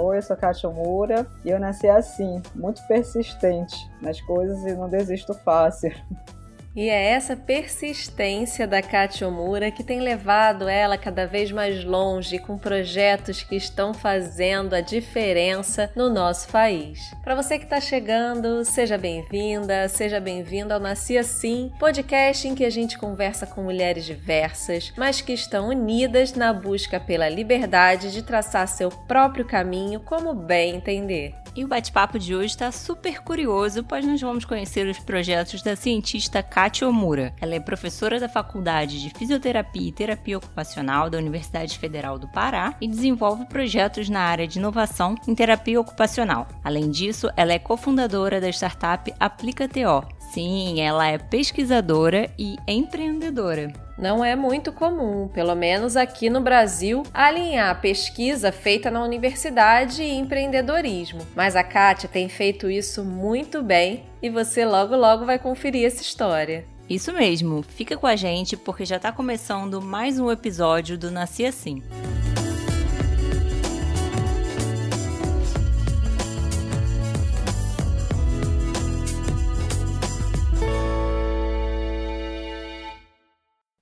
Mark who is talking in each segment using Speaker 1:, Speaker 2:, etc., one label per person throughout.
Speaker 1: Oi, eu sou Kátia Moura e eu nasci assim, muito persistente nas coisas e não desisto fácil.
Speaker 2: E é essa persistência da Kátia Omura que tem levado ela cada vez mais longe com projetos que estão fazendo a diferença no nosso país. Para você que está chegando, seja bem-vinda, seja bem-vindo ao Nasci Assim, podcast em que a gente conversa com mulheres diversas, mas que estão unidas na busca pela liberdade de traçar seu próprio caminho como bem entender.
Speaker 3: E o bate-papo de hoje está super curioso, pois nós vamos conhecer os projetos da cientista Katia Omura. Ela é professora da Faculdade de Fisioterapia e Terapia Ocupacional da Universidade Federal do Pará e desenvolve projetos na área de inovação em terapia ocupacional. Além disso, ela é cofundadora da startup AplicaTO. Sim, ela é pesquisadora e empreendedora
Speaker 2: não é muito comum, pelo menos aqui no Brasil, alinhar pesquisa feita na universidade e empreendedorismo. Mas a Kátia tem feito isso muito bem e você logo logo vai conferir essa história.
Speaker 3: Isso mesmo, fica com a gente porque já está começando mais um episódio do Nasci Assim.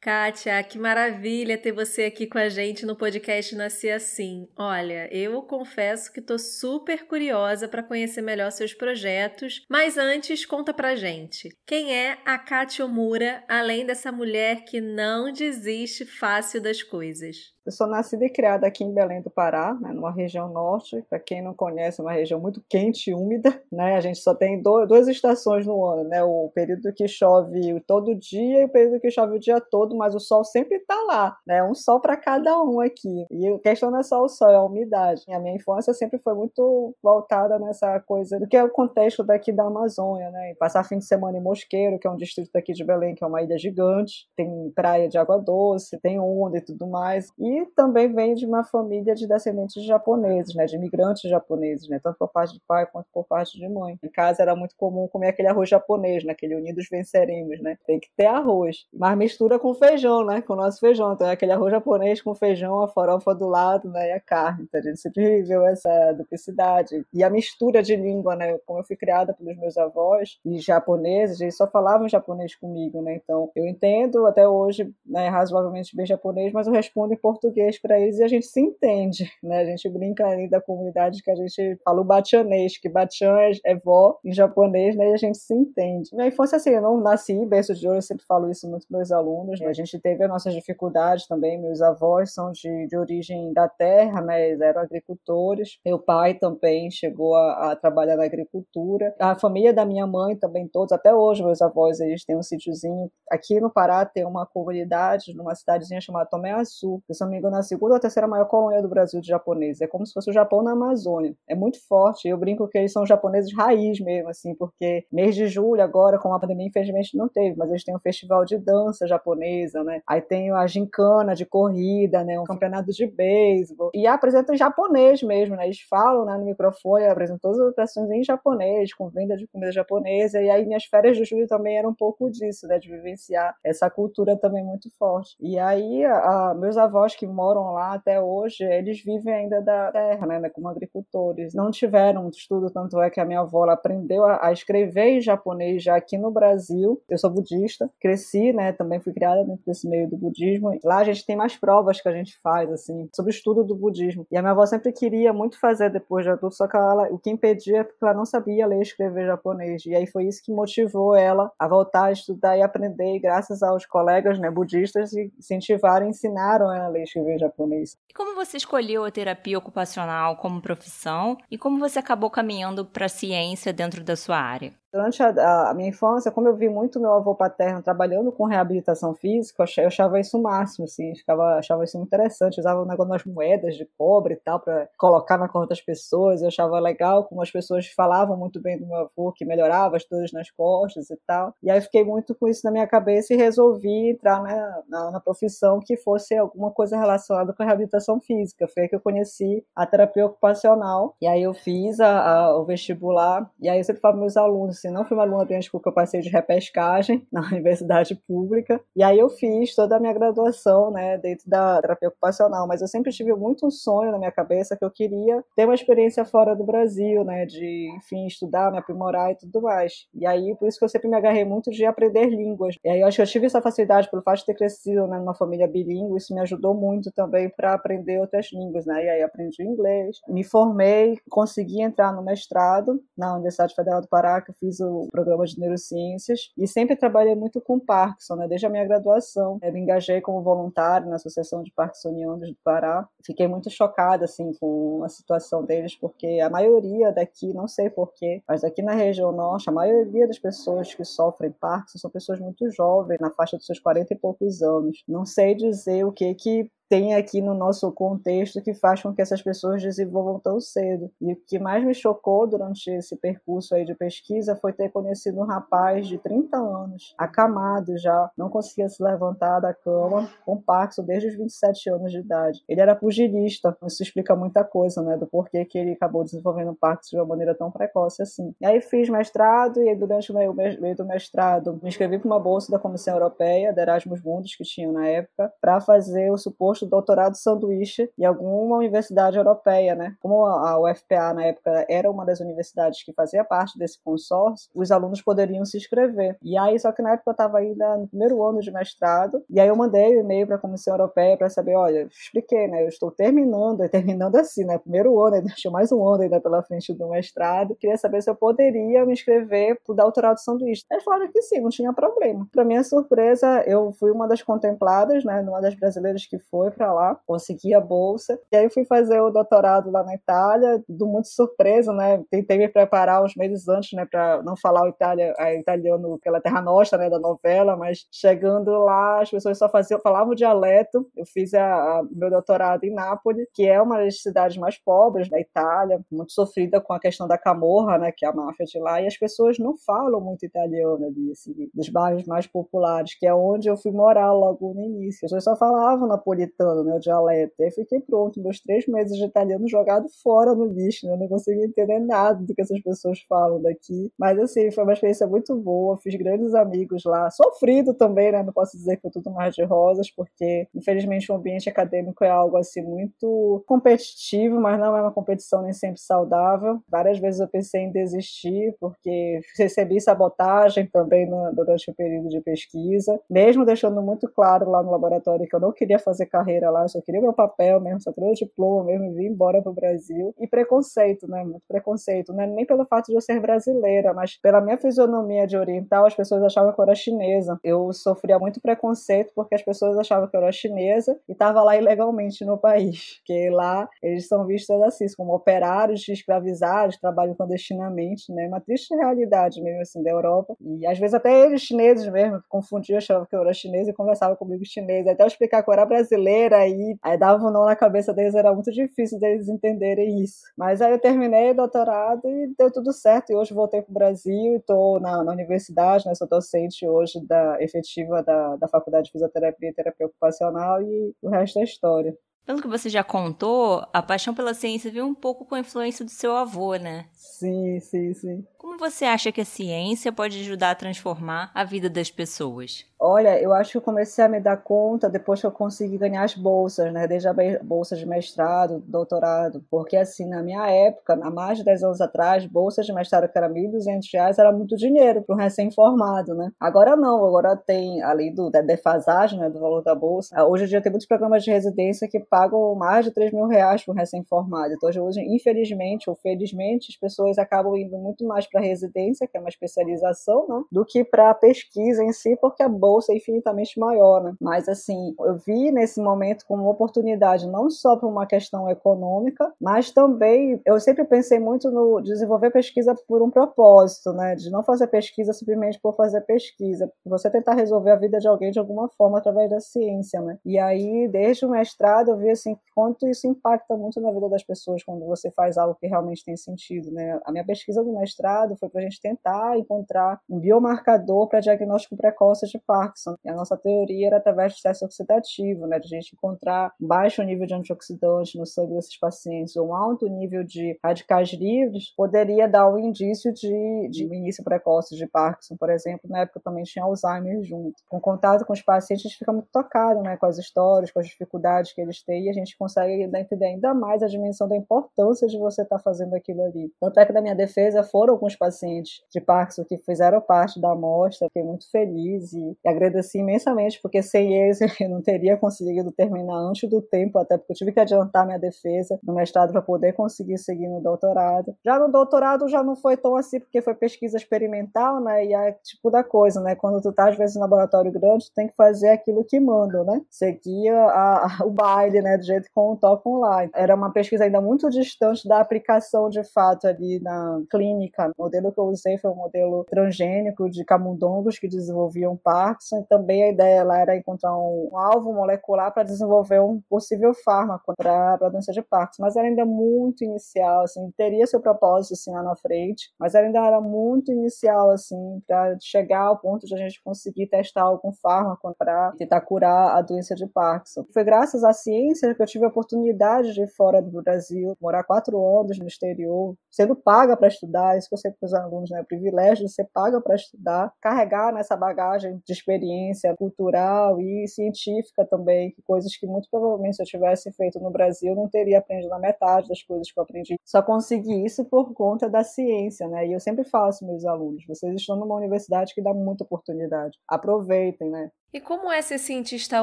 Speaker 2: Kátia, que maravilha ter você aqui com a gente no podcast Nascer Assim. Olha, eu confesso que estou super curiosa para conhecer melhor seus projetos, mas antes conta pra gente. Quem é a Kátia Omura, além dessa mulher que não desiste fácil das coisas?
Speaker 1: Eu sou nascida e criada aqui em Belém do Pará, né, numa região norte. Para quem não conhece, é uma região muito quente e úmida. Né? A gente só tem do, duas estações no ano, né? O período que chove todo dia e o período que chove o dia todo, mas o sol sempre está lá, né? Um sol para cada um aqui. E a questão não é só o sol, é a umidade. A minha infância sempre foi muito voltada nessa coisa do que é o contexto daqui da Amazônia, né? passar fim de semana em Mosqueiro, que é um distrito daqui de Belém, que é uma ilha gigante, tem praia de água doce, tem onda e tudo mais. E e também vem de uma família de descendentes japoneses, né, de imigrantes japoneses, né, tanto por parte de pai quanto por parte de mãe. Em casa era muito comum comer aquele arroz japonês, né, aquele unidos venceremos, né, tem que ter arroz, mas mistura com feijão, né, com o nosso feijão, então é aquele arroz japonês com feijão, a farofa do lado, né, e a carne, então a gente sempre viveu essa duplicidade. E a mistura de língua, né, como eu fui criada pelos meus avós e japoneses, eles só falavam japonês comigo, né, então eu entendo até hoje, né, razoavelmente bem japonês, mas eu respondo em português para eles e a gente se entende, né? A gente brinca ali da comunidade que a gente fala o batianês, que batian é, é vó em japonês, né? E a gente se entende. Minha infância, assim, eu não nasci em berço de ouro, eu sempre falo isso muito para meus alunos, né? Gente teve as nossas dificuldades também, meus avós são de, de origem da terra, né? Eram agricultores. Meu pai também chegou a, a trabalhar na agricultura. A família da minha mãe também, todos, até hoje, meus avós, eles têm um sítiozinho. Aqui no Pará tem uma comunidade, numa cidadezinha chamada Tomé Açu, que são me engano, a segunda ou terceira maior colônia do Brasil de japoneses. É como se fosse o Japão na Amazônia. É muito forte. Eu brinco que eles são japoneses raiz mesmo, assim, porque mês de julho, agora, com a pandemia, infelizmente não teve, mas eles têm um festival de dança japonesa, né? Aí tem a gincana de corrida, né? Um campeonato de beisebol. E apresentam em japonês mesmo, né? Eles falam né, no microfone, apresentam todas as atrações em japonês, com venda de comida japonesa. E aí minhas férias de julho também eram um pouco disso, né? De vivenciar essa cultura também muito forte. E aí, a, meus avós que moram lá até hoje, eles vivem ainda da terra, né, como agricultores. Não tiveram estudo, tanto é que a minha avó aprendeu a, a, escrever em japonês já aqui no Brasil. Eu sou budista, cresci, né, também fui criada desse meio do budismo. Lá a gente tem mais provas que a gente faz, assim, sobre o estudo do budismo. E a minha avó sempre queria muito fazer depois de adulto, só que ela, o que impedia é porque ela não sabia ler e escrever japonês. E aí foi isso que motivou ela a voltar a estudar e aprender, e graças aos colegas, né, budistas, incentivaram e ensinaram ela a ler escrever japonês.
Speaker 3: E como você escolheu a terapia ocupacional como profissão e como você acabou caminhando para a ciência dentro da sua área?
Speaker 1: Durante a, a, minha infância, como eu vi muito meu avô paterno trabalhando com reabilitação física, eu achava isso o máximo, assim, ficava, achava isso muito interessante. Eu usava o negócio das moedas de cobre e tal para colocar na conta das pessoas. Eu achava legal como as pessoas falavam muito bem do meu avô, que melhorava as dores nas costas e tal. E aí eu fiquei muito com isso na minha cabeça e resolvi entrar na, na, na profissão que fosse alguma coisa relacionada com a reabilitação física. Foi aí que eu conheci a terapia ocupacional. E aí eu fiz a, a, o vestibular. E aí eu sempre falo para meus alunos assim, não fui uma aluna brilhante porque eu passei de repescagem na universidade pública. E aí eu fiz toda a minha graduação, né, dentro da terapia ocupacional. Mas eu sempre tive muito um sonho na minha cabeça que eu queria ter uma experiência fora do Brasil, né, de, enfim, estudar, me aprimorar e tudo mais. E aí, por isso que eu sempre me agarrei muito de aprender línguas. E aí eu acho que eu tive essa facilidade pelo fato de ter crescido né, numa família bilíngue, isso me ajudou muito também para aprender outras línguas, né? E aí aprendi inglês, me formei, consegui entrar no mestrado na Universidade Federal do Pará, que eu fiz o programa de neurociências e sempre trabalhei muito com Parkinson, né? Desde a minha graduação, eu me engajei como voluntário na Associação de Parkinsonianos do Pará. Fiquei muito chocada assim com a situação deles, porque a maioria daqui, não sei porquê, mas aqui na região norte, a maioria das pessoas que sofrem Parkinson são pessoas muito jovens, na faixa dos seus 40 e poucos anos. Não sei dizer o que que tem aqui no nosso contexto que faz com que essas pessoas desenvolvam tão cedo. E o que mais me chocou durante esse percurso aí de pesquisa foi ter conhecido um rapaz de 30 anos, acamado já, não conseguia se levantar da cama, com Parkinson desde os 27 anos de idade. Ele era pugilista, isso explica muita coisa, né, do porquê que ele acabou desenvolvendo Parkinson de uma maneira tão precoce assim. E aí fiz mestrado e durante o meio, meio do mestrado me inscrevi para uma bolsa da Comissão Europeia, da Erasmus Mundus, que tinha na época, para fazer o suposto posto doutorado sanduíche em alguma universidade europeia, né? Como a UFPA na época era uma das universidades que fazia parte desse consórcio, os alunos poderiam se inscrever. E aí, só que na época eu estava ainda no primeiro ano de mestrado, e aí eu mandei um e-mail para a Comissão Europeia para saber, olha, expliquei, né? Eu estou terminando, terminando assim, né? Primeiro ano, ainda tinha mais um ano ainda pela frente do mestrado. Queria saber se eu poderia me inscrever para o doutorado sanduíche. Eles falaram que sim, não tinha problema. Para minha surpresa, eu fui uma das contempladas, né? Uma das brasileiras que foi foi para lá, consegui a bolsa. E aí fui fazer o doutorado lá na Itália, do muito surpresa, né? Tentei me preparar uns meses antes, né, para não falar o itália, a italiano pela terra nostra, né, da novela, mas chegando lá as pessoas só faziam, falavam o dialeto. Eu fiz a, a, meu doutorado em Nápoles, que é uma das cidades mais pobres da Itália, muito sofrida com a questão da camorra, né, que é a máfia de lá, e as pessoas não falam muito italiano ali, assim, dos bairros mais populares, que é onde eu fui morar logo no início. As pessoas só falavam napolitano italiano, né, o dialeto. Aí fiquei pronto, meus três meses de italiano jogado fora no lixo, né, eu não consigo entender nada do que essas pessoas falam daqui. Mas assim, foi uma experiência muito boa, fiz grandes amigos lá, sofrido também, né, não posso dizer que foi tudo mais de rosas, porque infelizmente o ambiente acadêmico é algo assim muito competitivo, mas não é uma competição nem sempre saudável. Várias vezes eu pensei em desistir, porque recebi sabotagem também no, durante o período de pesquisa, mesmo deixando muito claro lá no laboratório que eu não queria fazer carreira lá, eu só queria meu papel mesmo, só queria o diploma mesmo, vir embora pro Brasil. E preconceito, né? Muito preconceito, né? Nem pelo fato de eu ser brasileira, mas pela minha fisionomia de oriental, as pessoas achavam que eu era chinesa. Eu sofria muito preconceito porque as pessoas achavam que eu era chinesa e estava lá ilegalmente no país. Porque lá eles são vistos assim, como operários escravizados, trabalham clandestinamente, né? Uma triste realidade mesmo assim da Europa. E às vezes até eles chineses mesmo confundiam, achavam que eu era chinesa e conversavam comigo chinês. Até eu explicar que eu era brasileira brasileira aí, dava um nó na cabeça deles, era muito difícil deles entenderem isso. Mas aí eu terminei o doutorado e deu tudo certo, e hoje voltei para o Brasil e estou na, na, universidade, né, sou docente hoje da efetiva da, da Faculdade de Fisioterapia e Terapia Ocupacional e o resto é história.
Speaker 3: Pelo que você já contou, a paixão pela ciência veio um pouco com a influência do seu avô, né?
Speaker 1: Sim, sim, sim.
Speaker 3: Como você acha que a ciência pode ajudar a transformar a vida das pessoas?
Speaker 1: Olha, eu acho que eu comecei a me dar conta depois que eu consegui ganhar as bolsas, né? Desde a bolsa de mestrado, doutorado. Porque, assim, na minha época, há mais de 10 anos atrás, bolsa de mestrado que era R$ 1.200 era muito dinheiro para um recém-formado, né? Agora não, agora tem, além do, da defasagem, né, do valor da bolsa, hoje em dia tem muitos programas de residência que pagam mais de 3 mil reais para um recém-formado. Então, hoje, infelizmente ou felizmente, as pessoas acabam indo muito mais para residência, que é uma especialização, né? Do que para pesquisa em si, porque a bolsa é infinitamente maior, né? Mas assim, eu vi nesse momento como uma oportunidade não só para uma questão econômica, mas também eu sempre pensei muito no desenvolver pesquisa por um propósito, né? De não fazer pesquisa simplesmente por fazer pesquisa, você tentar resolver a vida de alguém de alguma forma através da ciência, né? E aí, desde o mestrado, eu vi assim quanto isso impacta muito na vida das pessoas quando você faz algo que realmente tem sentido, né? A minha pesquisa do mestrado foi para a gente tentar encontrar um biomarcador para diagnóstico precoce de Parkinson. E a nossa teoria era através do teste oxidativo, né? De a gente encontrar baixo nível de antioxidante no sangue desses pacientes ou um alto nível de radicais livres, poderia dar um indício de, de início precoce de Parkinson, por exemplo. Na época também tinha Alzheimer junto. Com contato com os pacientes, a gente fica muito tocado, né? Com as histórias, com as dificuldades que eles têm e a gente consegue entender ainda mais a dimensão da importância de você estar tá fazendo aquilo ali. Tanto é que na minha defesa foram alguns pacientes de Parkinson que fizeram parte da amostra, fiquei muito feliz e, agradeci imensamente, porque sem eles eu não teria conseguido terminar antes do tempo, até porque eu tive que adiantar minha defesa no mestrado para poder conseguir seguir no doutorado. Já no doutorado já não foi tão assim, porque foi pesquisa experimental, né? E é tipo da coisa, né? Quando tu tá às vezes no laboratório grande, tu tem que fazer aquilo que mandam, né? Seguir a, a, o baile, né? Do jeito como tocam lá. Era uma pesquisa ainda muito distante da aplicação de fato ali na clínica. O modelo que eu usei foi um modelo transgênico de camundongos que desenvolviam Parkinson. Também a ideia lá era encontrar um alvo molecular para desenvolver um possível fármaco para a doença de Parkinson. Mas era ainda muito inicial, assim, teria seu propósito assim lá na frente, mas ainda era muito inicial, assim, para chegar ao ponto de a gente conseguir testar algum fármaco para tentar curar a doença de Parkinson. Foi graças à ciência que eu tive a oportunidade de ir fora do Brasil, morar quatro anos no exterior, sendo paga para estudar, isso que eu sempre para os alunos, né? Privilégio de ser paga para estudar, carregar nessa bagagem de experiência cultural e científica também, coisas que muito provavelmente se eu tivesse feito no Brasil não teria aprendido na metade das coisas que eu aprendi. Só consegui isso por conta da ciência, né? E eu sempre falo aos meus alunos, vocês estão numa universidade que dá muita oportunidade. Aproveitem, né?
Speaker 2: E como é ser cientista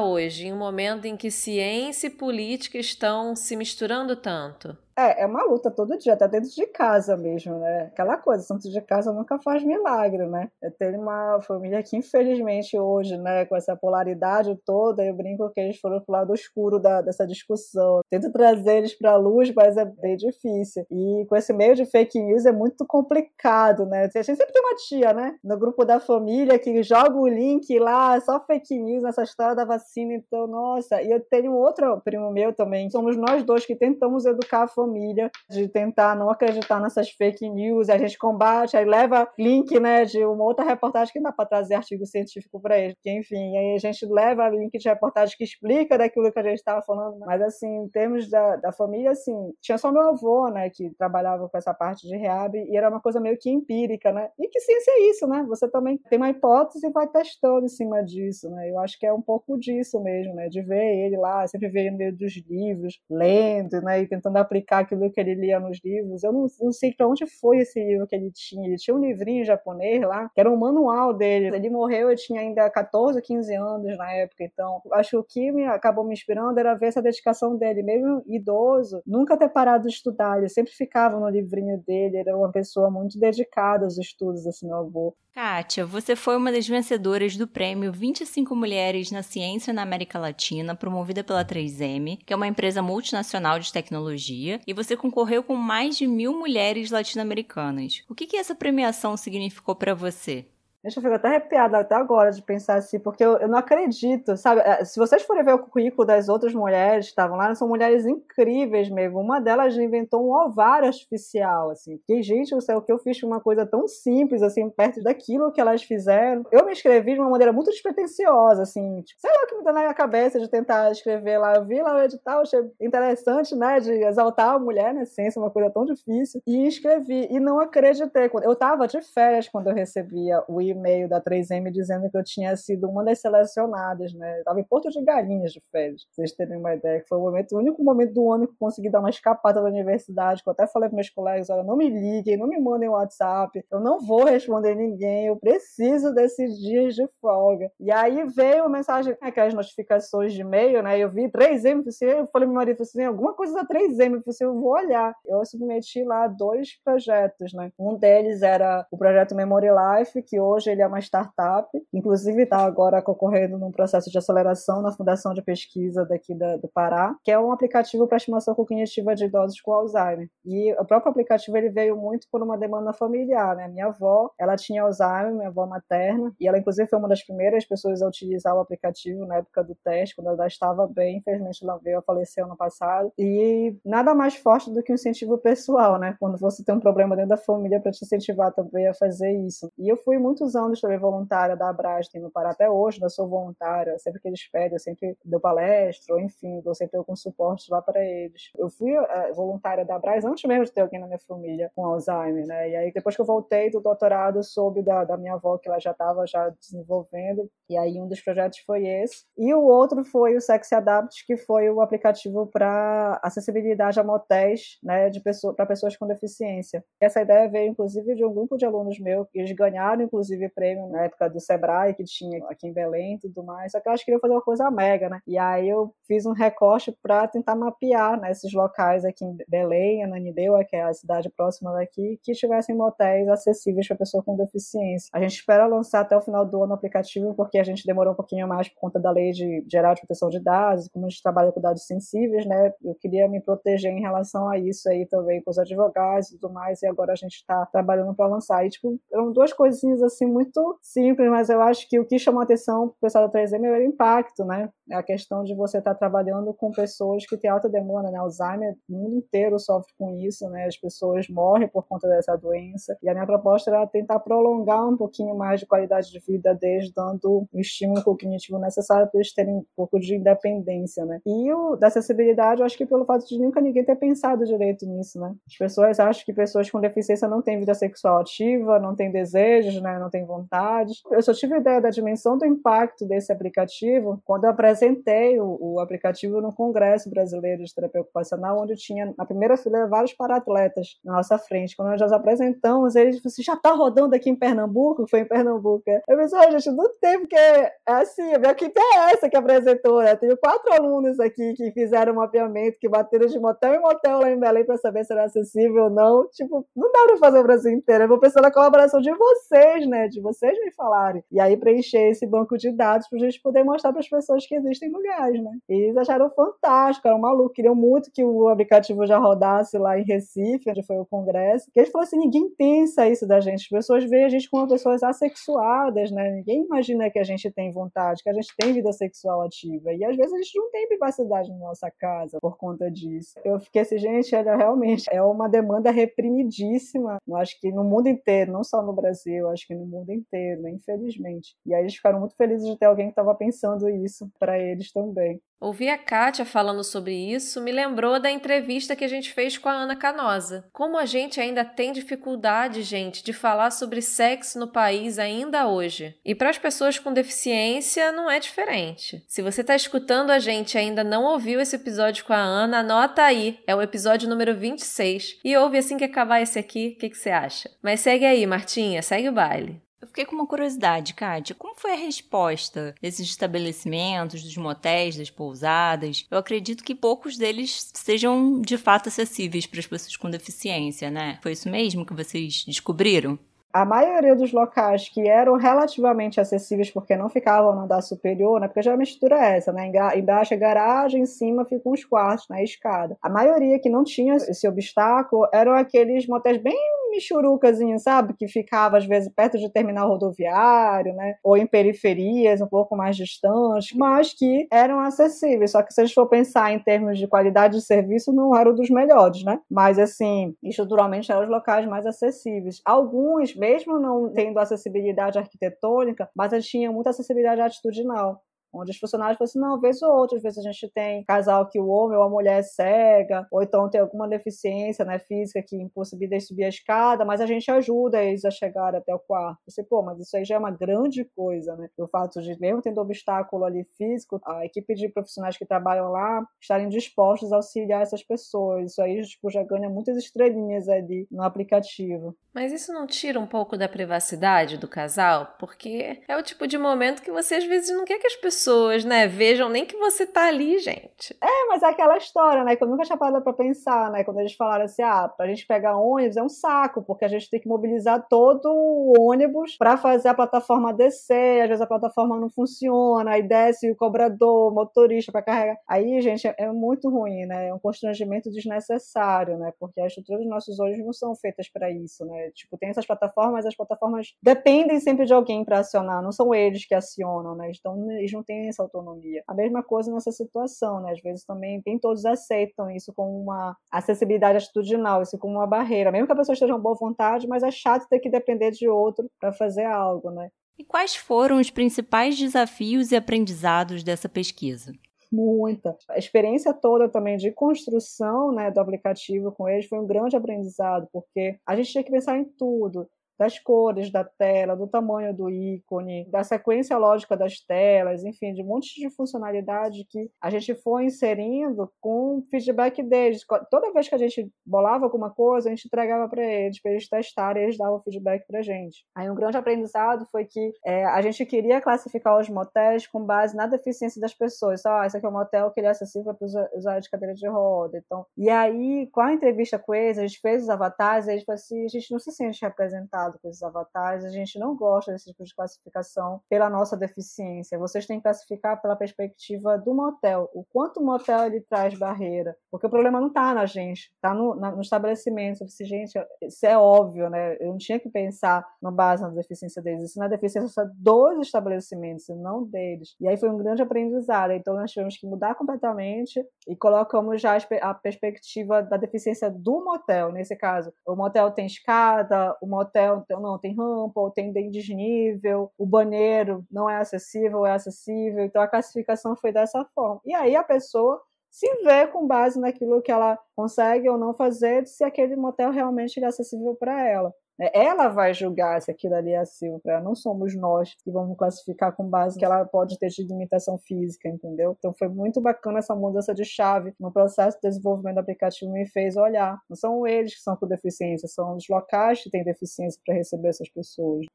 Speaker 2: hoje, em um momento em que ciência e política estão se misturando tanto?
Speaker 1: É, é uma luta todo dia, até dentro de casa mesmo, né? Aquela coisa, santo de casa nunca faz milagre, né? Eu tenho uma família que, infelizmente, hoje, né, com essa polaridade toda, eu brinco que eles foram pro lado escuro da, dessa discussão. Tento trazer eles pra luz, mas é bem difícil. E com esse meio de fake news é muito complicado, né? A gente sempre tem uma tia, né? No grupo da família que joga o link lá, só fake news nessa história da vacina. Então, nossa. E eu tenho outro primo meu também. Somos nós dois que tentamos educar a família família, de tentar não acreditar nessas fake news, a gente combate, aí leva link, né, de uma outra reportagem que dá para trazer artigo científico para eles, que, enfim, aí a gente leva link de reportagem que explica daquilo que a gente estava falando, mas assim, em termos da, da família, assim, tinha só meu avô, né, que trabalhava com essa parte de reab, e era uma coisa meio que empírica, né, e que ciência é isso, né, você também tem uma hipótese e vai testando em cima disso, né, eu acho que é um pouco disso mesmo, né, de ver ele lá, sempre ver no meio dos livros, lendo, né, e tentando aplicar aquilo que ele lia nos livros. Eu não, não sei para onde foi esse livro que ele tinha. Ele tinha um livrinho japonês lá, que era um manual dele. Ele morreu, eu tinha ainda 14, 15 anos na época. Então, acho que o me acabou me inspirando era ver essa dedicação dele, mesmo idoso, nunca ter parado de estudar. Ele sempre ficava no livrinho dele. Ele era uma pessoa muito dedicada aos estudos, esse meu avô.
Speaker 3: Kátia, você foi uma das vencedoras do prêmio 25 Mulheres na Ciência na América Latina, promovida pela 3M, que é uma empresa multinacional de tecnologia, e você concorreu com mais de mil mulheres latino-americanas. O que, que essa premiação significou para você?
Speaker 1: Gente, eu fico até arrepiada até agora de pensar assim, porque eu, eu não acredito, sabe? É, se vocês forem ver o currículo das outras mulheres que estavam lá, são mulheres incríveis mesmo. Uma delas inventou um ovário artificial, assim. Que, gente, o que eu fiz uma coisa tão simples, assim, perto daquilo que elas fizeram. Eu me inscrevi de uma maneira muito despretensiosa, assim, tipo, sei lá o que me deu na minha cabeça de tentar escrever lá. Eu vi lá o edital, achei interessante, né, de exaltar a mulher na essência, uma coisa tão difícil. E escrevi, e não acreditei. Eu tava de férias quando eu recebia o e-mail da 3M dizendo que eu tinha sido uma das selecionadas, né? Eu tava em Porto de Galinhas de férias, pra vocês terem uma ideia, que foi o, momento, o único momento do ano que eu consegui dar uma escapada da universidade, que eu até falei para meus colegas, olha, não me liguem, não me mandem WhatsApp, eu não vou responder ninguém, eu preciso desses dias de folga. E aí veio uma mensagem, aquelas notificações de e-mail, né? Eu vi 3M, eu falei pro meu marido, assim, alguma coisa da 3M, eu, assim, eu vou olhar. Eu submeti lá dois projetos, né? Um deles era o projeto Memory Life, que hoje hoje ele é uma startup, inclusive está agora concorrendo num processo de aceleração na Fundação de Pesquisa daqui da, do Pará, que é um aplicativo para estimação cognitiva de idosos com Alzheimer. E o próprio aplicativo ele veio muito por uma demanda familiar, né? Minha avó, ela tinha Alzheimer, minha avó materna, e ela inclusive foi uma das primeiras pessoas a utilizar o aplicativo na época do teste, quando ela estava bem, infelizmente ela veio a falecer ano passado. E nada mais forte do que um incentivo pessoal, né? Quando você tem um problema dentro da família para te incentivar também a fazer isso. E eu fui muitos anos também voluntária da Abrastem no Pará até hoje, eu sou voluntária, sempre que eles pedem, eu sempre dou palestra, ou enfim, dou sempre algum suporte lá para eles. Eu fui uh, voluntária da Abras antes mesmo de ter alguém na minha família com Alzheimer, né? E aí depois que eu voltei do doutorado, soube da, da minha avó que ela já estava já desenvolvendo, e aí um dos projetos foi esse. E o outro foi o Sexy Adapt, que foi o aplicativo para acessibilidade a motéis, né, de pessoa, para pessoas com deficiência. Essa ideia veio inclusive de um grupo de alunos meus, que eles ganharam inclusive prêmio na época do Sebrae, que tinha aqui em Belém e tudo mais, só que elas queriam fazer uma coisa mega, né? E aí eu fiz um recorte para tentar mapear né, esses locais aqui em Belém, Ananindeua, que é a cidade próxima daqui, que tivessem motéis acessíveis para pessoa com deficiência. A gente espera lançar até o final do ano o aplicativo, porque a gente demorou um pouquinho mais por conta da lei de geral de proteção de dados, como a gente trabalha com dados sensíveis, né? Eu queria me proteger em relação a isso aí também com os advogados e tudo mais, e agora a gente está trabalhando para lançar. E, tipo, eram duas coisinhas assim muito simples, mas eu acho que o que chamou atenção pro pessoal da 3M é o impacto, né? É a questão de você estar tá trabalhando com pessoas que têm alta demanda, né? Alzheimer, o mundo inteiro sofre com isso, né? As pessoas morrem por conta dessa doença. E a minha proposta era tentar prolongar um pouquinho mais de qualidade de vida deles, dando o estímulo cognitivo necessário para eles terem um pouco de independência, né? E o da acessibilidade, eu acho que pelo fato de nunca ninguém ter pensado direito nisso, né? As pessoas acham que pessoas com deficiência não têm vida sexual ativa, não têm desejos, né? Não têm vontades. Eu só tive ideia da dimensão do impacto desse aplicativo quando eu apresentei o, o aplicativo no Congresso Brasileiro de Terapia Ocupacional, onde tinha na primeira fila vários paratletas na nossa frente. Quando nós apresentamos, eles disseram assim, já tá rodando aqui em Pernambuco? Foi em Pernambuco. Eu pensei, oh, gente, não tem, porque é assim, a minha equipe é essa que apresentou, né? Tenho quatro alunos aqui que fizeram um mapeamento, que bateram de motel em motel lá em Belém para saber se era acessível ou não. Tipo, não dá pra fazer o Brasil inteiro. Eu vou pensar na colaboração de vocês, né? De vocês me falarem. E aí preencher esse banco de dados pra gente poder mostrar para as pessoas que existem lugares, né? E eles acharam fantástico, eram malucos, queriam muito que o aplicativo já rodasse lá em Recife, onde foi o congresso. E eles falaram assim: ninguém pensa isso da gente. As pessoas veem a gente como pessoas assexuadas, né? Ninguém imagina que a gente tem vontade, que a gente tem vida sexual ativa. E às vezes a gente não tem privacidade na nossa casa por conta disso. Eu fiquei assim, gente, olha, realmente é uma demanda reprimidíssima. Eu acho que no mundo inteiro, não só no Brasil, acho que no mundo inteiro, né? infelizmente. E aí eles ficaram muito felizes de ter alguém que estava pensando isso para eles também.
Speaker 2: Ouvir a Kátia falando sobre isso me lembrou da entrevista que a gente fez com a Ana Canosa. Como a gente ainda tem dificuldade, gente, de falar sobre sexo no país ainda hoje. E para as pessoas com deficiência não é diferente. Se você está escutando a gente e ainda não ouviu esse episódio com a Ana, anota aí. É o episódio número 26. E ouve assim que acabar esse aqui, o que, que você acha? Mas segue aí, Martinha, segue o baile.
Speaker 3: Eu fiquei com uma curiosidade, Kátia. Como foi a resposta desses estabelecimentos, dos motéis, das pousadas? Eu acredito que poucos deles sejam de fato acessíveis para as pessoas com deficiência, né? Foi isso mesmo que vocês descobriram?
Speaker 1: A maioria dos locais que eram relativamente acessíveis porque não ficavam no andar superior, né? Porque já a mistura é essa, né? Embaixo é garagem, em cima ficam os quartos, na né? escada. A maioria que não tinha esse obstáculo eram aqueles motéis bem michurucazinho, sabe? Que ficava às vezes perto de terminal rodoviário, né? Ou em periferias um pouco mais distantes, mas que eram acessíveis. Só que se a gente for pensar em termos de qualidade de serviço, não eram dos melhores, né? Mas assim, estruturalmente eram os locais mais acessíveis. Alguns, mesmo não tendo acessibilidade arquitetônica, mas eles tinham muita acessibilidade atitudinal onde os funcionários falam assim, não, vez ou outra, às vezes a gente tem casal que o homem ou a mulher é cega, ou então tem alguma deficiência né, física que impossibilita subir a escada, mas a gente ajuda eles a chegar até o quarto. Você, pô, mas isso aí já é uma grande coisa, né? O fato de, mesmo tendo obstáculo ali físico, a equipe de profissionais que trabalham lá estarem dispostos a auxiliar essas pessoas. Isso aí, tipo, já ganha muitas estrelinhas ali no aplicativo.
Speaker 2: Mas isso não tira um pouco da privacidade do casal? Porque é o tipo de momento que você às vezes não quer que as pessoas pessoas, né, vejam nem que você tá ali, gente.
Speaker 1: É, mas é aquela história, né, que eu nunca tinha parado pra pensar, né, quando eles falaram assim, ah, pra gente pegar ônibus é um saco, porque a gente tem que mobilizar todo o ônibus para fazer a plataforma descer, às vezes a plataforma não funciona, aí desce o cobrador, o motorista para carregar. Aí, gente, é, é muito ruim, né, é um constrangimento desnecessário, né, porque a estrutura dos nossos ônibus não são feitas para isso, né, tipo, tem essas plataformas, as plataformas dependem sempre de alguém para acionar, não são eles que acionam, né, então eles não têm essa autonomia. A mesma coisa nessa situação, né, às vezes também nem todos aceitam isso como uma acessibilidade atitudinal, isso como uma barreira, mesmo que a pessoa esteja com boa vontade, mas é chato ter que depender de outro para fazer algo, né.
Speaker 3: E quais foram os principais desafios e aprendizados dessa pesquisa?
Speaker 1: muita. A experiência toda também de construção né, do aplicativo com eles foi um grande aprendizado, porque a gente tinha que pensar em tudo das cores da tela, do tamanho do ícone, da sequência lógica das telas, enfim, de um monte de funcionalidade que a gente foi inserindo com feedback deles. Toda vez que a gente bolava alguma coisa, a gente entregava para eles, para eles testarem, eles davam feedback para gente. Aí um grande aprendizado foi que é, a gente queria classificar os motéis com base na deficiência das pessoas. Ah, esse aqui é um motel que ele é acessível para usar de cadeira de roda. Então, e aí, com a entrevista com eles, a gente fez os avatares, e eles falaram assim, a gente não se sente representado com esses avatares, a gente não gosta desse tipo de classificação pela nossa deficiência. Vocês têm que classificar pela perspectiva do motel, o quanto o motel ele traz barreira, porque o problema não está na gente, está no, no, estabelecimento. Eu disse, gente, isso é óbvio, né? Eu não tinha que pensar na base na deficiência deles, isso na deficiência dos estabelecimentos, e não deles. E aí foi um grande aprendizado. Então nós tivemos que mudar completamente e colocamos já a perspectiva da deficiência do motel. Nesse caso, o motel tem escada, o motel então não tem rampa, ou tem bem desnível, o banheiro não é acessível, é acessível. Então a classificação foi dessa forma. E aí a pessoa se vê com base naquilo que ela consegue ou não fazer, se aquele motel realmente é acessível para ela. É, ela vai julgar se aquilo ali é acessível para não somos nós que vamos classificar com base que ela pode ter de limitação física, entendeu? Então foi muito bacana essa mudança de chave no processo de desenvolvimento do aplicativo me fez olhar. Não são eles que são com deficiência, são os locais que têm deficiência para receber essas pessoas.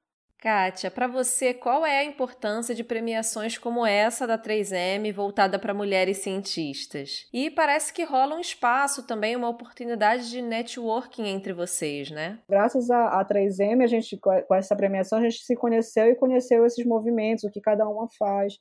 Speaker 2: Kátia, para você, qual é a importância de premiações como essa da 3M voltada para mulheres cientistas? E parece que rola um espaço também, uma oportunidade de networking entre vocês, né?
Speaker 1: Graças à 3M, a gente com essa premiação a gente se conheceu e conheceu esses movimentos, o que cada uma faz.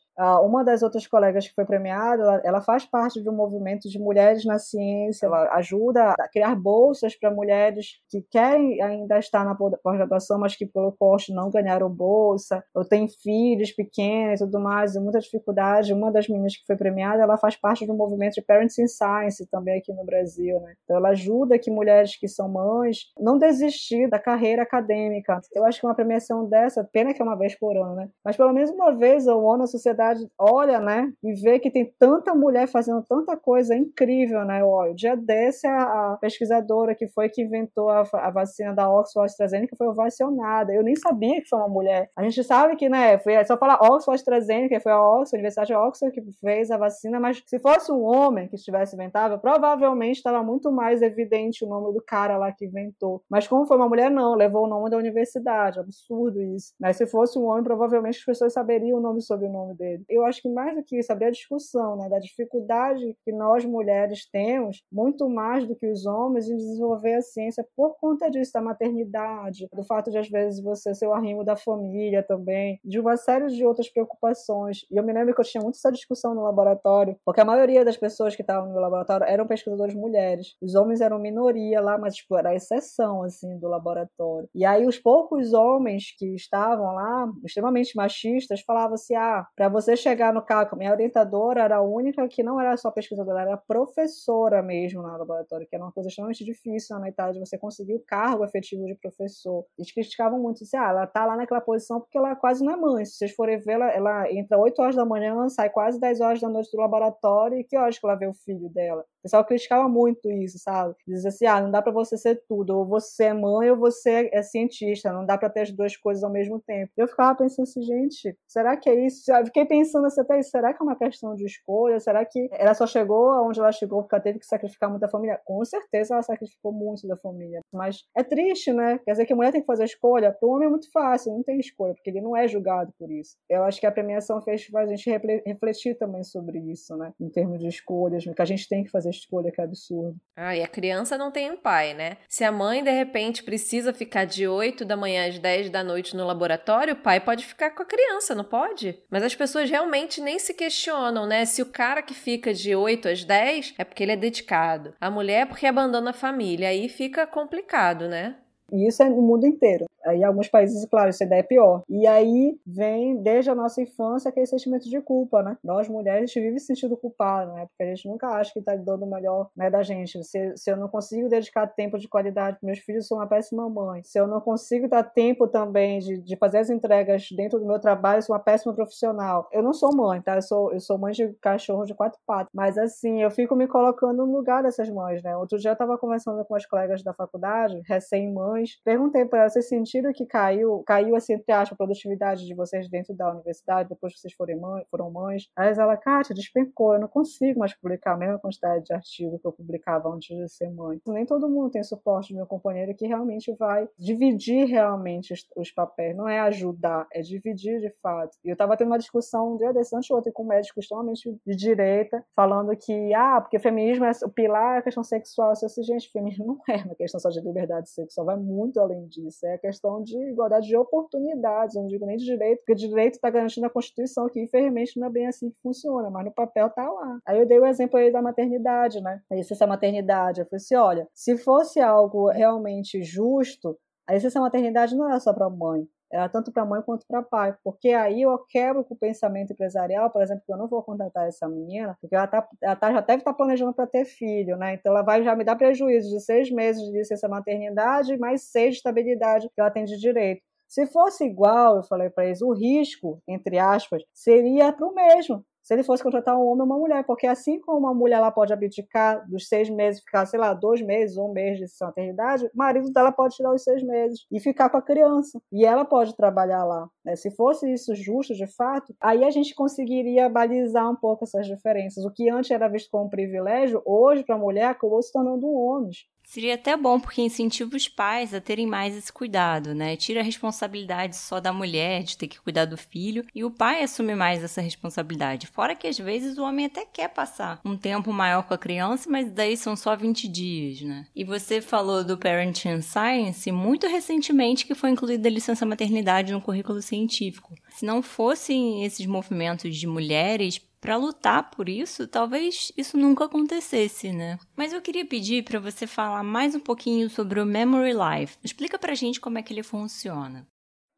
Speaker 1: Uma das outras colegas que foi premiada, ela faz parte de um movimento de mulheres na ciência, ela ajuda a criar bolsas para mulheres que querem ainda estar na pós-graduação, mas que pelo posto não ganham ganharam bolsa, ou tem filhos pequenos e tudo mais, e muita dificuldade. Uma das meninas que foi premiada, ela faz parte do movimento de Parents in Science também aqui no Brasil, né? Então ela ajuda que mulheres que são mães não desistir da carreira acadêmica. Eu acho que uma premiação dessa, pena que é uma vez por ano, né? Mas pelo menos uma vez ao ano a sociedade olha, né? E vê que tem tanta mulher fazendo tanta coisa incrível, né? O dia desse a, a pesquisadora que foi que inventou a, a vacina da Oxford AstraZeneca foi ovacionada. Eu nem sabia que foi uma mulher. A gente sabe que, né, foi só falar Oxford AstraZeneca, que foi a Oxford, a Universidade de Oxford que fez a vacina, mas se fosse um homem que estivesse inventado, provavelmente estava muito mais evidente o nome do cara lá que inventou. Mas como foi uma mulher, não, levou o nome da universidade, absurdo isso. Mas se fosse um homem, provavelmente as pessoas saberiam o nome sobre o nome dele. Eu acho que mais do que isso, a discussão, né, da dificuldade que nós mulheres temos, muito mais do que os homens, em desenvolver a ciência por conta disso, da maternidade, do fato de às vezes você ser o arrimo da família também, de uma série de outras preocupações. E eu me lembro que eu tinha muito essa discussão no laboratório, porque a maioria das pessoas que estavam no laboratório eram pesquisadores mulheres. Os homens eram minoria lá, mas tipo, era a exceção assim do laboratório. E aí os poucos homens que estavam lá, extremamente machistas, falavam assim: "Ah, para você chegar no cargo, minha orientadora era a única que não era só pesquisadora, era professora mesmo no laboratório, que era uma coisa extremamente difícil na Itália de você conseguir o cargo efetivo de professor. Eles criticavam muito assim: "Ah, ela tá lá naquela posição porque ela quase não é mãe. Se vocês forem ver, ela, ela entra 8 horas da manhã, sai quase 10 horas da noite do laboratório e que horas que ela vê o filho dela? O pessoal criticava muito isso, sabe? Dizia assim: ah, não dá para você ser tudo, ou você é mãe ou você é cientista, não dá para ter as duas coisas ao mesmo tempo. Eu ficava pensando assim, gente, será que é isso? Eu fiquei pensando assim, até isso, será que é uma questão de escolha? Será que ela só chegou aonde ela chegou porque ela teve que sacrificar muito família? Com certeza ela sacrificou muito da família. Mas é triste, né? Quer dizer que a mulher tem que fazer a escolha. Para o homem é muito fácil assim, não tem escolha, porque ele não é julgado por isso. Eu acho que a premiação fez a gente refletir também sobre isso, né? Em termos de escolhas, que a gente tem que fazer escolha, que é absurdo.
Speaker 2: Ah, e a criança não tem um pai, né? Se a mãe, de repente, precisa ficar de 8 da manhã às 10 da noite no laboratório, o pai pode ficar com a criança, não pode? Mas as pessoas realmente nem se questionam, né? Se o cara que fica de 8 às 10 é porque ele é dedicado. A mulher é porque abandona a família. Aí fica complicado, né?
Speaker 1: E isso é no mundo inteiro. Em alguns países, claro, essa ideia é pior. E aí vem, desde a nossa infância, aquele sentimento de culpa, né? Nós, mulheres, a gente vive sentindo culpado, né? Porque a gente nunca acha que tá dando o melhor né, da gente. Se, se eu não consigo dedicar tempo de qualidade para meus filhos, eu sou uma péssima mãe. Se eu não consigo dar tempo também de, de fazer as entregas dentro do meu trabalho, eu sou uma péssima profissional. Eu não sou mãe, tá? Eu sou, eu sou mãe de cachorro de quatro patas. Mas, assim, eu fico me colocando no lugar dessas mães, né? Outro dia eu tava conversando com as colegas da faculdade, recém-mães, perguntei para elas, vocês sentiram que caiu, caiu assim, entre aspas, a produtividade de vocês dentro da universidade, depois que vocês forem mãe, foram mães. Aí ela, Kátia, despencou, eu não consigo mais publicar a mesma quantidade de artigos que eu publicava antes de ser mãe. Nem todo mundo tem suporte do meu companheiro que realmente vai dividir realmente os, os papéis, não é ajudar, é dividir de fato. E eu estava tendo uma discussão um dia desse, antes outro, com um médico extremamente de direita, falando que, ah, porque feminismo é o pilar é a questão sexual. Eu disse, gente, feminismo não é uma questão só de liberdade sexual, vai muito além disso. É a questão de igualdade de oportunidades, não digo nem de direito, porque direito está garantindo a Constituição, que infelizmente não é bem assim que funciona, mas no papel tá lá. Aí eu dei o exemplo aí da maternidade, né? A licença maternidade. Eu falei assim: olha, se fosse algo realmente justo, a licença maternidade não era só para mãe, era tanto para mãe quanto para pai, porque aí eu quebro com o pensamento empresarial, por exemplo, que eu não vou contratar essa menina, porque ela, tá, ela tá, já deve estar tá planejando para ter filho, né? Então ela vai já me dar prejuízo de seis meses de licença maternidade mais seis de estabilidade que ela tem de direito. Se fosse igual, eu falei para eles, o risco, entre aspas, seria para o mesmo se ele fosse contratar um homem ou uma mulher, porque assim como uma mulher ela pode abdicar dos seis meses, ficar, sei lá, dois meses um mês de maternidade, o marido dela pode tirar os seis meses e ficar com a criança. E ela pode trabalhar lá. Né? Se fosse isso justo, de fato, aí a gente conseguiria balizar um pouco essas diferenças. O que antes era visto como um privilégio, hoje, para a mulher, acabou se tornando um ônus.
Speaker 3: Seria até bom porque incentiva os pais a terem mais esse cuidado, né? Tira a responsabilidade só da mulher de ter que cuidar do filho e o pai assume mais essa responsabilidade. Fora que às vezes o homem até quer passar um tempo maior com a criança, mas daí são só 20 dias, né? E você falou do Parenting Science muito recentemente que foi incluída a licença maternidade no currículo científico. Se não fossem esses movimentos de mulheres para lutar por isso, talvez isso nunca acontecesse, né? Mas eu queria pedir para você falar mais um pouquinho sobre o Memory Life. Explica pra gente como é que ele funciona.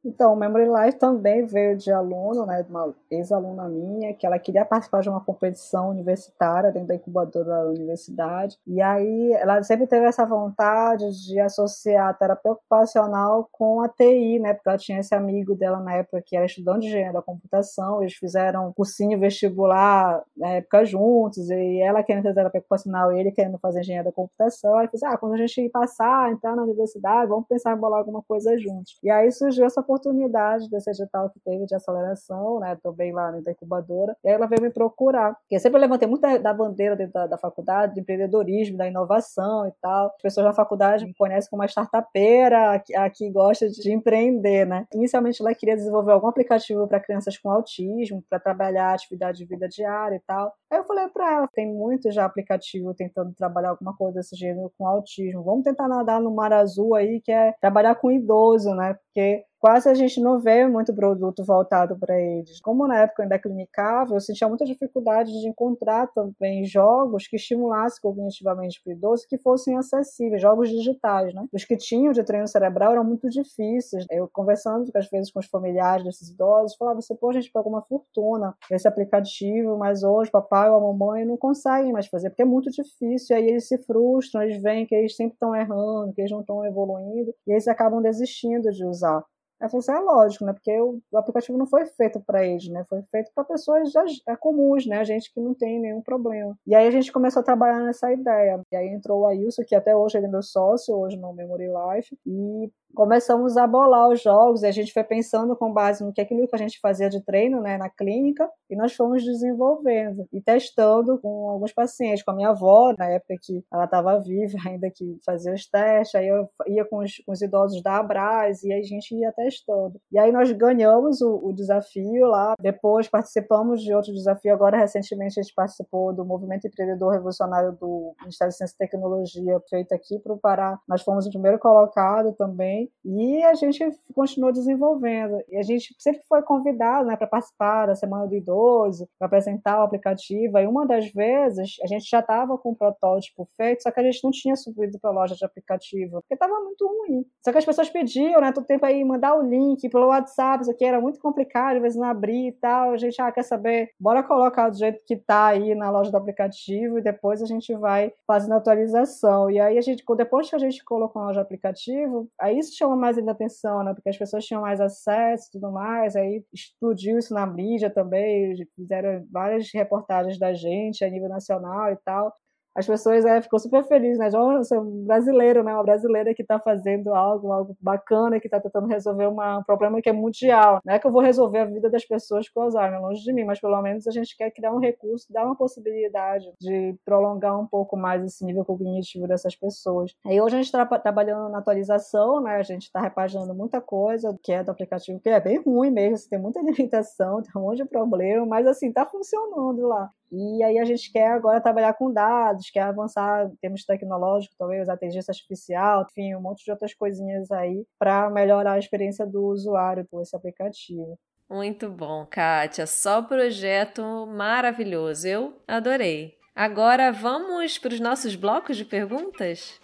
Speaker 1: Então, o Memory Life também veio de aluno, né, de uma ex-aluna minha, que ela queria participar de uma competição universitária dentro da incubadora da universidade. E aí ela sempre teve essa vontade de associar a terapia ocupacional com a TI, né, porque ela tinha esse amigo dela na época que era estudante de engenharia da computação, eles fizeram um cursinho vestibular na época juntos, e ela querendo fazer terapia ocupacional e ele querendo fazer engenharia da computação. Aí disse, ah, quando a gente passar, entrar na universidade, vamos pensar em bolar alguma coisa juntos. E aí surgiu essa oportunidade desse edital que teve de aceleração, né? Também lá na incubadora. E aí ela veio me procurar. Porque eu sempre levantei muito da bandeira dentro da, da faculdade, de empreendedorismo, da inovação e tal. As pessoas da faculdade me conhecem como uma startupeira, a, a que gosta de empreender, né? Inicialmente ela queria desenvolver algum aplicativo para crianças com autismo, para trabalhar atividade de vida diária e tal. Aí eu falei para ela, tem muito já aplicativo tentando trabalhar alguma coisa desse gênero com autismo. Vamos tentar nadar no mar azul aí, que é trabalhar com idoso, né? Porque quase a gente não vê muito produto voltado para eles. Como na época eu ainda clinicava, eu sentia muita dificuldade de encontrar também jogos que estimulassem cognitivamente o idoso que fossem acessíveis, jogos digitais, né? Os que tinham de treino cerebral eram muito difíceis. Eu conversando às vezes com os familiares desses idosos, falava, você, pô, a gente pagou uma fortuna esse aplicativo, mas hoje papai ou a mamãe não conseguem mais fazer, porque é muito difícil, e aí eles se frustram, eles veem que eles sempre estão errando, que eles não estão evoluindo, e eles acabam desistindo de usar. Eu falei assim, é lógico, né? Porque o, o aplicativo não foi feito para eles, né? Foi feito para pessoas já, é, comuns, né? Gente que não tem nenhum problema. E aí a gente começou a trabalhar nessa ideia. E aí entrou o Ailson, que até hoje ele é meu sócio, hoje no Memory Life. E começamos a bolar os jogos e a gente foi pensando com base no que aquilo que a gente fazia de treino, né, na clínica, e nós fomos desenvolvendo e testando com alguns pacientes, com a minha avó, na época que ela estava viva, ainda que fazia os testes, aí eu ia com os, com os idosos da Abras e a gente ia testando. E aí nós ganhamos o, o desafio lá, depois participamos de outro desafio, agora recentemente a gente participou do Movimento Empreendedor Revolucionário do Ministério de Ciência e Tecnologia, feito aqui para o Pará. Nós fomos o primeiro colocado também e a gente continuou desenvolvendo. E a gente sempre foi convidado né, para participar da Semana do Idoso, para apresentar o aplicativo. E uma das vezes a gente já estava com o protótipo feito, só que a gente não tinha subido para a loja de aplicativo, porque estava muito ruim. Só que as pessoas pediam, né, todo tempo aí, mandar o link pelo WhatsApp, isso aqui era muito complicado, às vezes não abrir e tal. A gente, ah, quer saber? Bora colocar do jeito que está aí na loja do aplicativo e depois a gente vai fazendo atualização. E aí a gente, depois que a gente colocou na loja do aplicativo, aí isso chama mais ainda atenção, né? Porque as pessoas tinham mais acesso e tudo mais, aí explodiu isso na mídia também, fizeram várias reportagens da gente a nível nacional e tal as pessoas é, ficou super felizes, né? Nossa, um brasileiro, né? Uma brasileira que está fazendo algo, algo bacana, que está tentando resolver uma, um problema que é mundial. Não é que eu vou resolver a vida das pessoas com Alzheimer, longe de mim, mas pelo menos a gente quer criar um recurso, dar uma possibilidade de prolongar um pouco mais esse nível cognitivo dessas pessoas. E hoje a gente está trabalhando na atualização, né? A gente está repaginando muita coisa que é do aplicativo, que é bem ruim mesmo, assim, tem muita limitação, tem um monte de problema, mas assim, está funcionando lá. E aí a gente quer agora trabalhar com dados, quer avançar em termos tecnológicos, talvez a inteligência artificial, enfim, um monte de outras coisinhas aí para melhorar a experiência do usuário com esse aplicativo.
Speaker 2: Muito bom, Kátia. Só projeto maravilhoso. Eu adorei. Agora vamos para os nossos blocos de perguntas?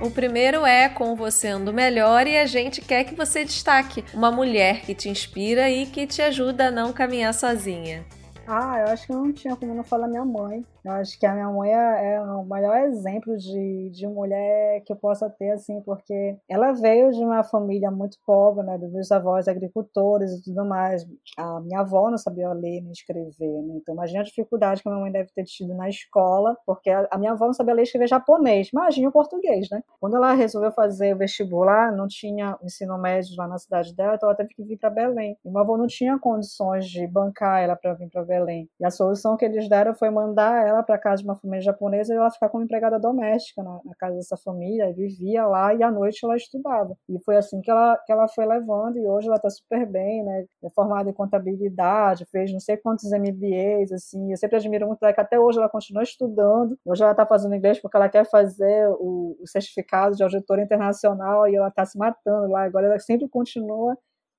Speaker 2: O primeiro é Com Você Ando Melhor e a gente quer que você destaque uma mulher que te inspira e que te ajuda a não caminhar sozinha.
Speaker 1: Ah, eu acho que não tinha como não falar minha mãe. Eu acho que a minha mãe é, é o maior exemplo de, de mulher que eu possa ter, assim, porque ela veio de uma família muito pobre, né? Dos meus avós agricultores e tudo mais. A minha avó não sabia ler nem escrever, né? Então, imagina a dificuldade que a minha mãe deve ter tido na escola, porque a, minha avó não sabia ler e escrever japonês. Imagina o português, né? Quando ela resolveu fazer o vestibular, não tinha ensino médio lá na cidade dela, então ela teve que vir para Belém. E meu avô não tinha condições de bancar ela para vir para Belém. E a solução que eles deram foi mandar ela para casa de uma família japonesa e ela ficar como empregada doméstica na, na, casa dessa família, vivia lá e à noite ela estudava. E foi assim que ela, que ela foi levando e hoje ela está super bem, né? É formada em contabilidade, fez não sei quantos MBAs, assim. Eu sempre admiro muito ela que até hoje ela continua estudando. Hoje ela está fazendo inglês porque ela quer fazer o, o certificado de auditora internacional e ela está se matando lá. Agora ela sempre continua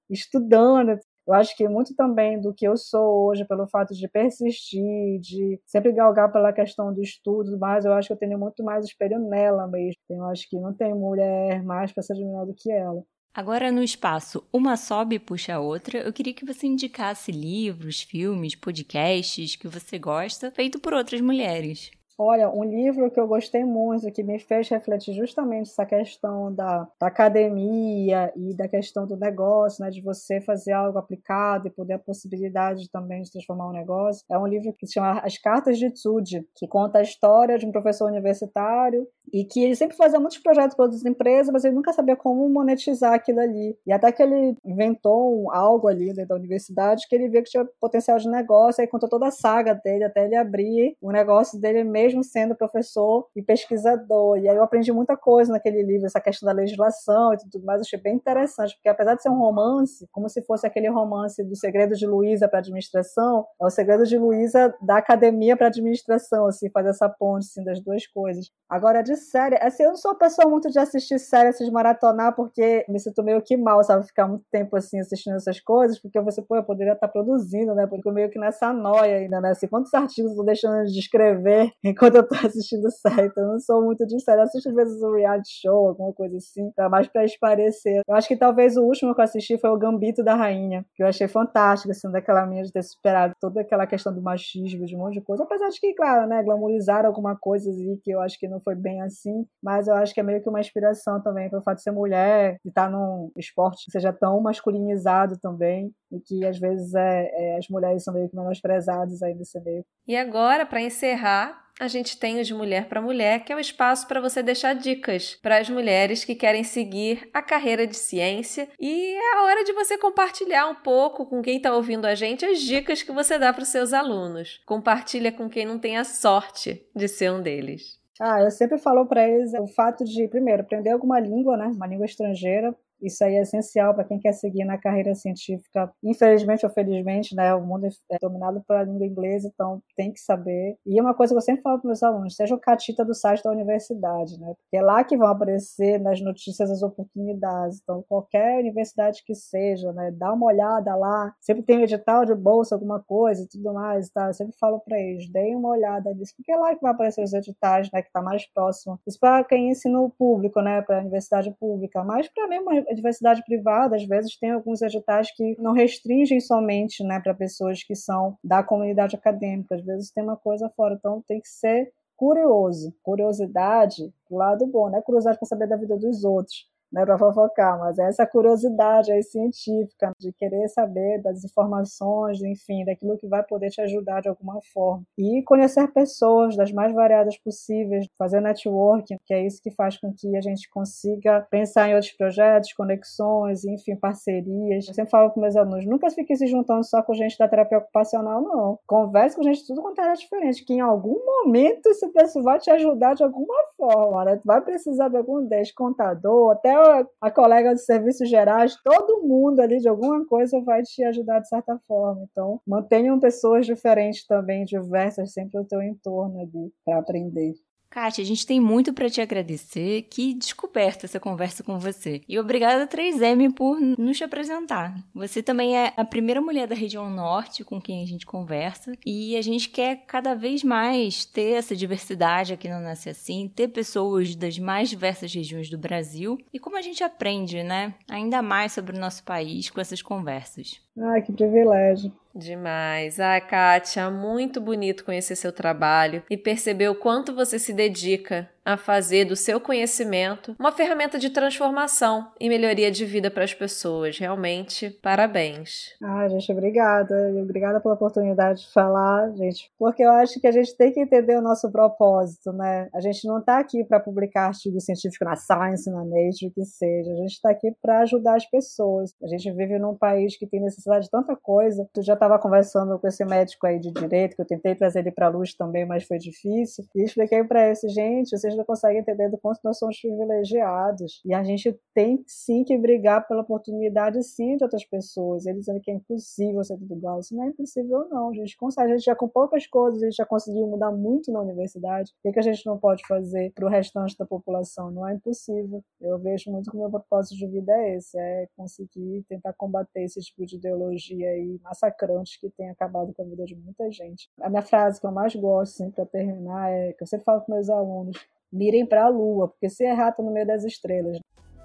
Speaker 1: estudando, eu acho que muito também do que eu sou hoje, pelo fato de persistir, de sempre galgar pela questão do estudo, mas eu acho que eu tenho muito mais espelho nela mesmo. Eu acho que não tem mulher mais para ser admirada do que ela.
Speaker 3: Agora, no espaço Uma Sobe Puxa a Outra, eu queria que você indicasse livros, filmes, podcasts que você gosta, feito por outras mulheres.
Speaker 1: Olha, um livro que eu gostei muito, que me fez refletir justamente essa questão da, da, academia e da questão do negócio, né, de você fazer algo aplicado e poder a possibilidade também de transformar um negócio, é um livro que se chama As Cartas de Tsude, que conta a história de um professor universitário e que ele sempre fazia muitos projetos para outras empresas, mas ele nunca sabia como monetizar aquilo ali. E até que ele inventou algo ali dentro da universidade que ele viu que tinha potencial de negócio, aí contou toda a saga dele até ele abrir o negócio dele mesmo sendo professor e pesquisador. E aí eu aprendi muita coisa naquele livro, essa questão da legislação e tudo mais, eu achei bem interessante, porque apesar de ser um romance, como se fosse aquele romance do Segredo de Luísa para administração, é o Segredo de Luísa da academia para administração, assim, fazer essa ponte assim, das duas coisas. Agora, de série, assim, eu não sou uma pessoa muito de assistir série, assim, de maratonar, porque me sinto meio que mal, sabe? Ficar muito tempo assim assistindo essas coisas, porque você, pô, eu poderia estar produzindo, né? Porque eu meio que nessa noia ainda, né? Assim, quantos artigos eu tô deixando de escrever enquanto eu tô assistindo série? Então, eu não sou muito de série. Eu assisto às vezes um reality show, alguma coisa assim, pra mais pra esparecer. Eu acho que talvez o último que eu assisti foi o Gambito da Rainha, que eu achei fantástico, assim, daquela minha de ter superado toda aquela questão do machismo, de um monte de coisa. Apesar de que, claro, né, glamorizaram alguma coisa ali que eu acho que não foi bem assim mas eu acho que é meio que uma inspiração também pelo fato de ser mulher, de estar num esporte que seja tão masculinizado também, e que às vezes é, é as mulheres são meio que menosprezadas aí nesse meio.
Speaker 2: E agora, para encerrar, a gente tem o de Mulher para Mulher, que é o espaço para você deixar dicas para as mulheres que querem seguir a carreira de ciência. E é a hora de você compartilhar um pouco com quem está ouvindo a gente as dicas que você dá para os seus alunos. Compartilha com quem não tem a sorte de ser um deles.
Speaker 1: Ah, eu sempre falo para eles o fato de, primeiro, aprender alguma língua, né? Uma língua estrangeira, isso aí é essencial para quem quer seguir na carreira científica. Infelizmente ou felizmente, né, o mundo é dominado pela língua inglesa, então tem que saber. E é uma coisa que eu sempre falo para meus alunos, seja o catita do site da universidade, né? Porque é lá que vão aparecer nas notícias as oportunidades. Então, qualquer universidade que seja, né, dá uma olhada lá. Sempre tem edital de bolsa, alguma coisa e tudo mais, tá? Eu sempre falo para eles, deem uma olhada nisso, porque é lá que vai aparecer os editais, né, que está mais próximo. Isso para quem ensina o público, né, para a universidade pública, mas para mim diversidade privada, às vezes, tem alguns editais que não restringem somente né, para pessoas que são da comunidade acadêmica, às vezes tem uma coisa fora, então tem que ser curioso. Curiosidade, do lado bom, não é curiosidade para saber da vida dos outros, né, para fofocar, mas é essa curiosidade aí científica de querer saber das informações, enfim, daquilo que vai poder te ajudar de alguma forma. E conhecer pessoas das mais variadas possíveis, fazer networking, que é isso que faz com que a gente consiga pensar em outros projetos, conexões, enfim, parcerias. Eu sempre falo com meus alunos, nunca fique se juntando só com gente da terapia ocupacional, não. Converse com gente tudo quanto é diferente, que em algum momento esse pessoal vai te ajudar de alguma forma, né? Tu vai precisar de algum descontador, até a colega de serviços gerais, todo mundo ali de alguma coisa vai te ajudar de certa forma. Então, mantenham pessoas diferentes também, diversas, sempre ao teu entorno ali, para aprender.
Speaker 3: Kátia, a gente tem muito para te agradecer. Que descoberta essa conversa com você. E obrigada 3M por nos apresentar. Você também é a primeira mulher da região norte com quem a gente conversa e a gente quer cada vez mais ter essa diversidade aqui no Nasce Assim, ter pessoas das mais diversas regiões do Brasil e como a gente aprende, né, ainda mais sobre o nosso país com essas conversas.
Speaker 1: Ai, que privilégio.
Speaker 2: Demais. Ah, Kátia, muito bonito conhecer seu trabalho e perceber o quanto você se dedica a fazer do seu conhecimento uma ferramenta de transformação e melhoria de vida para as pessoas. Realmente, parabéns.
Speaker 1: Ah, gente, obrigada. Obrigada pela oportunidade de falar, gente, porque eu acho que a gente tem que entender o nosso propósito, né? A gente não está aqui para publicar artigo científico na Science, na Nature, o que seja. A gente está aqui para ajudar as pessoas. A gente vive num país que tem necessidade de tanta coisa. Tu já estava conversando com esse médico aí de direito, que eu tentei trazer ele para a luz também, mas foi difícil. E expliquei para esse, gente, vocês não conseguem entender do quanto nós somos privilegiados. E a gente tem sim que brigar pela oportunidade sim de outras pessoas. Eles dizendo que é impossível ser tudo igual. Isso não é impossível, não. A gente consegue. A gente já com poucas coisas, a gente já conseguiu mudar muito na universidade. O que, a gente não pode fazer para o restante da população? Não é impossível. Eu vejo muito que o meu propósito de vida é esse: é conseguir tentar combater esse tipo de ideologia aí massacrante que tem acabado com a vida de muita gente. A minha frase que eu mais gosto, assim, para terminar, é que eu sempre falo com meus alunos: mirem para a lua, porque se errar, tá no meio das estrelas.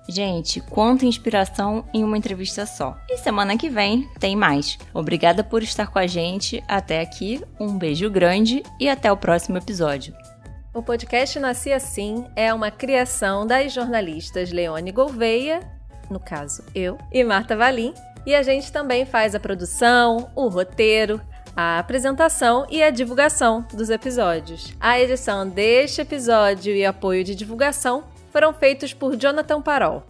Speaker 3: Gente, quanta inspiração em uma entrevista só. E semana que vem tem mais. Obrigada por estar com a gente até aqui. Um beijo grande e até o próximo episódio.
Speaker 2: O podcast Nasci Assim é uma criação das jornalistas Leone Gouveia, no caso eu, e Marta Valim. E a gente também faz a produção, o roteiro, a apresentação e a divulgação dos episódios. A edição deste episódio e apoio de divulgação foram feitos por Jonathan Parol.